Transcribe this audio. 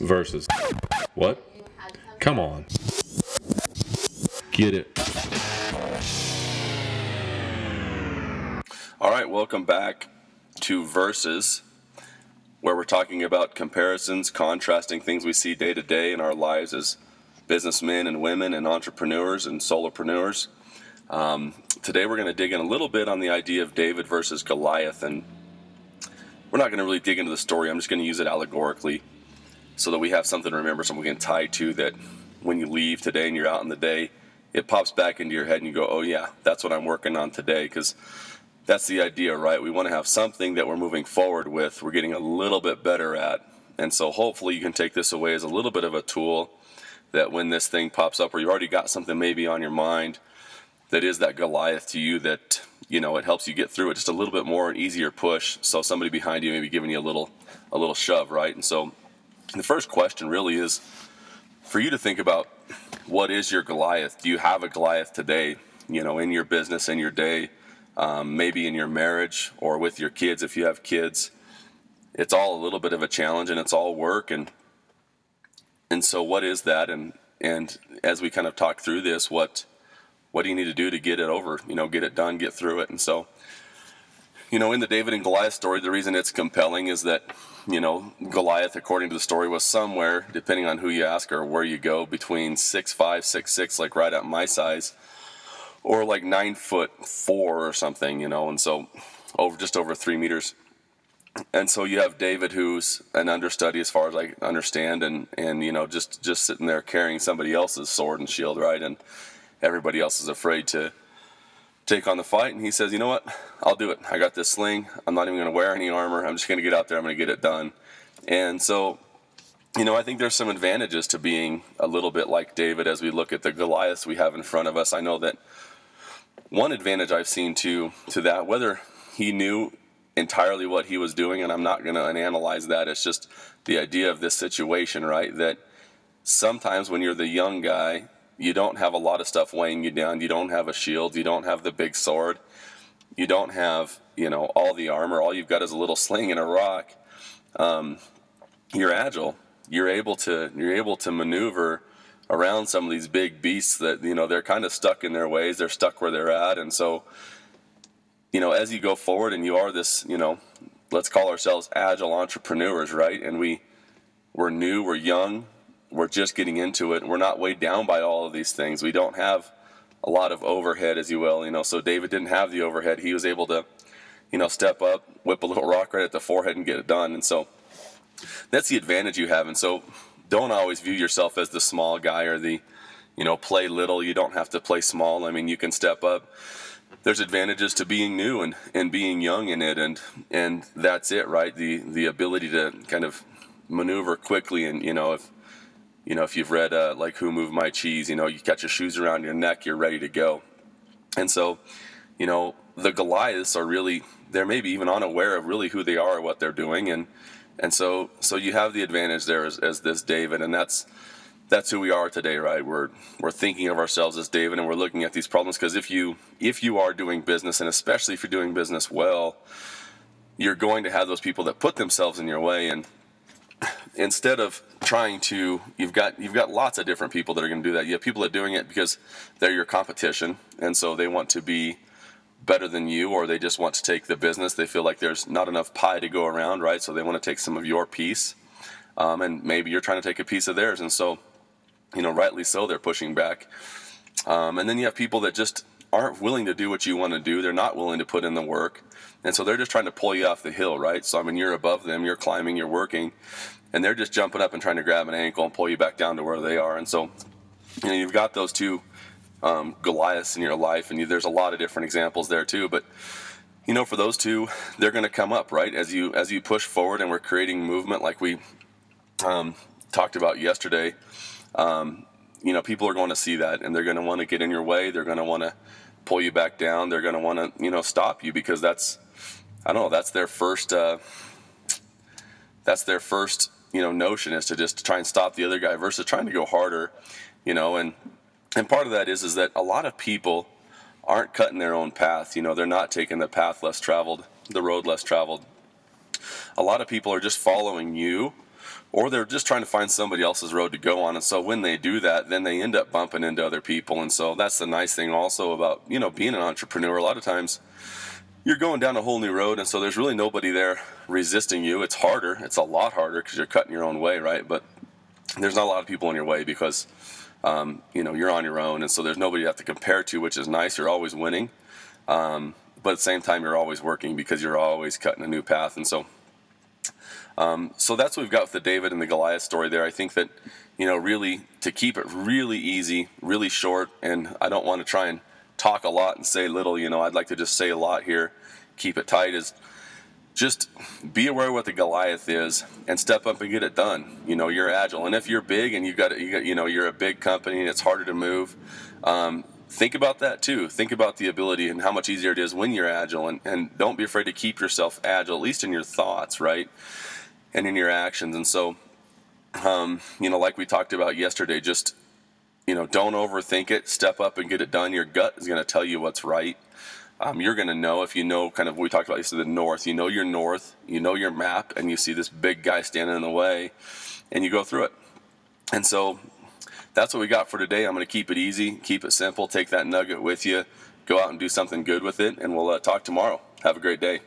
versus. What? Come on. Get it. All right, welcome back to Versus, where we're talking about comparisons, contrasting things we see day to day in our lives as businessmen and women and entrepreneurs and solopreneurs. Um, today we're going to dig in a little bit on the idea of David versus Goliath, and we're not going to really dig into the story. I'm just going to use it allegorically so that we have something to remember, something we can tie to that when you leave today and you're out in the day, it pops back into your head and you go, oh, yeah, that's what I'm working on today. Because that's the idea, right? We want to have something that we're moving forward with, we're getting a little bit better at. And so hopefully you can take this away as a little bit of a tool that when this thing pops up or you've already got something maybe on your mind that is that Goliath to you that you know it helps you get through it just a little bit more an easier push so somebody behind you maybe giving you a little a little shove right and so the first question really is for you to think about what is your Goliath do you have a Goliath today you know in your business in your day um, maybe in your marriage or with your kids if you have kids? It's all a little bit of a challenge and it's all work and and so what is that? And and as we kind of talk through this what what do you need to do to get it over you know get it done get through it? And so you know in the david and goliath story the reason it's compelling is that you know goliath according to the story was somewhere depending on who you ask or where you go between six five six six like right at my size or like nine foot four or something you know and so over just over three meters and so you have David, who's an understudy as far as I understand, and and you know just just sitting there carrying somebody else's sword and shield, right? And everybody else is afraid to take on the fight, and he says, you know what? I'll do it. I got this sling. I'm not even going to wear any armor. I'm just going to get out there. I'm going to get it done. And so, you know, I think there's some advantages to being a little bit like David as we look at the Goliaths we have in front of us. I know that one advantage I've seen to to that, whether he knew entirely what he was doing, and I'm not going to analyze that. It's just the idea of this situation, right? That sometimes when you're the young guy, you don't have a lot of stuff weighing you down. You don't have a shield. You don't have the big sword. You don't have, you know, all the armor. All you've got is a little sling and a rock. Um, you're agile. You're able to. You're able to maneuver around some of these big beasts that you know they're kind of stuck in their ways. They're stuck where they're at, and so you know, as you go forward and you are this, you know, let's call ourselves agile entrepreneurs, right? And we we're new, we're young, we're just getting into it. We're not weighed down by all of these things. We don't have a lot of overhead, as you will, you know. So David didn't have the overhead. He was able to, you know, step up, whip a little rock right at the forehead, and get it done. And so that's the advantage you have. And so don't always view yourself as the small guy or the, you know, play little. You don't have to play small. I mean, you can step up there's advantages to being new and, and being young in it and and that's it right the the ability to kind of maneuver quickly and you know if you know if you've read uh, like who moved my cheese you know you got your shoes around your neck you're ready to go and so you know the goliaths are really they're maybe even unaware of really who they are or what they're doing and and so so you have the advantage there as, as this david and that's that's who we are today, right? We're we're thinking of ourselves as David, and we're looking at these problems because if you if you are doing business, and especially if you're doing business well, you're going to have those people that put themselves in your way, and instead of trying to, you've got you've got lots of different people that are going to do that. You have people that are doing it because they're your competition, and so they want to be better than you, or they just want to take the business. They feel like there's not enough pie to go around, right? So they want to take some of your piece. Um, and maybe you're trying to take a piece of theirs, and so you know, rightly so, they're pushing back. Um, and then you have people that just aren't willing to do what you want to do. They're not willing to put in the work. And so they're just trying to pull you off the hill, right? So, I mean, you're above them, you're climbing, you're working, and they're just jumping up and trying to grab an ankle and pull you back down to where they are. And so, you know, you've got those two um, Goliaths in your life, and you, there's a lot of different examples there too. But, you know, for those two, they're going to come up, right? As you as you push forward and we're creating movement like we um, talked about yesterday um, you know, people are going to see that and they're going to want to get in your way. They're going to want to pull you back down. They're going to want to, you know, stop you because that's, I don't know, that's their first, uh, that's their first, you know, notion is to just try and stop the other guy versus trying to go harder, you know, and, and part of that is, is that a lot of people aren't cutting their own path. You know, they're not taking the path less traveled, the road less traveled. A lot of people are just following you or they're just trying to find somebody else's road to go on. And so when they do that, then they end up bumping into other people. And so that's the nice thing also about, you know, being an entrepreneur. A lot of times you're going down a whole new road. And so there's really nobody there resisting you. It's harder. It's a lot harder because you're cutting your own way, right? But there's not a lot of people in your way because, um, you know, you're on your own. And so there's nobody you have to compare to, which is nice. You're always winning. Um, but at the same time, you're always working because you're always cutting a new path. And so, um, so that's what we've got with the David and the Goliath story there. I think that, you know, really to keep it really easy, really short, and I don't want to try and talk a lot and say little, you know, I'd like to just say a lot here, keep it tight, is just be aware what the Goliath is and step up and get it done. You know, you're agile. And if you're big and you've got, you, got, you know, you're a big company and it's harder to move, um, think about that too. Think about the ability and how much easier it is when you're agile, and, and don't be afraid to keep yourself agile, at least in your thoughts, right, and in your actions. And so, um, you know, like we talked about yesterday, just you know, don't overthink it. Step up and get it done. Your gut is going to tell you what's right. Um, you're going to know if you know kind of what we talked about yesterday, the north. You know your north. You know your map, and you see this big guy standing in the way, and you go through it. And so that's what we got for today. I'm going to keep it easy, keep it simple, take that nugget with you, go out and do something good with it, and we'll uh, talk tomorrow. Have a great day.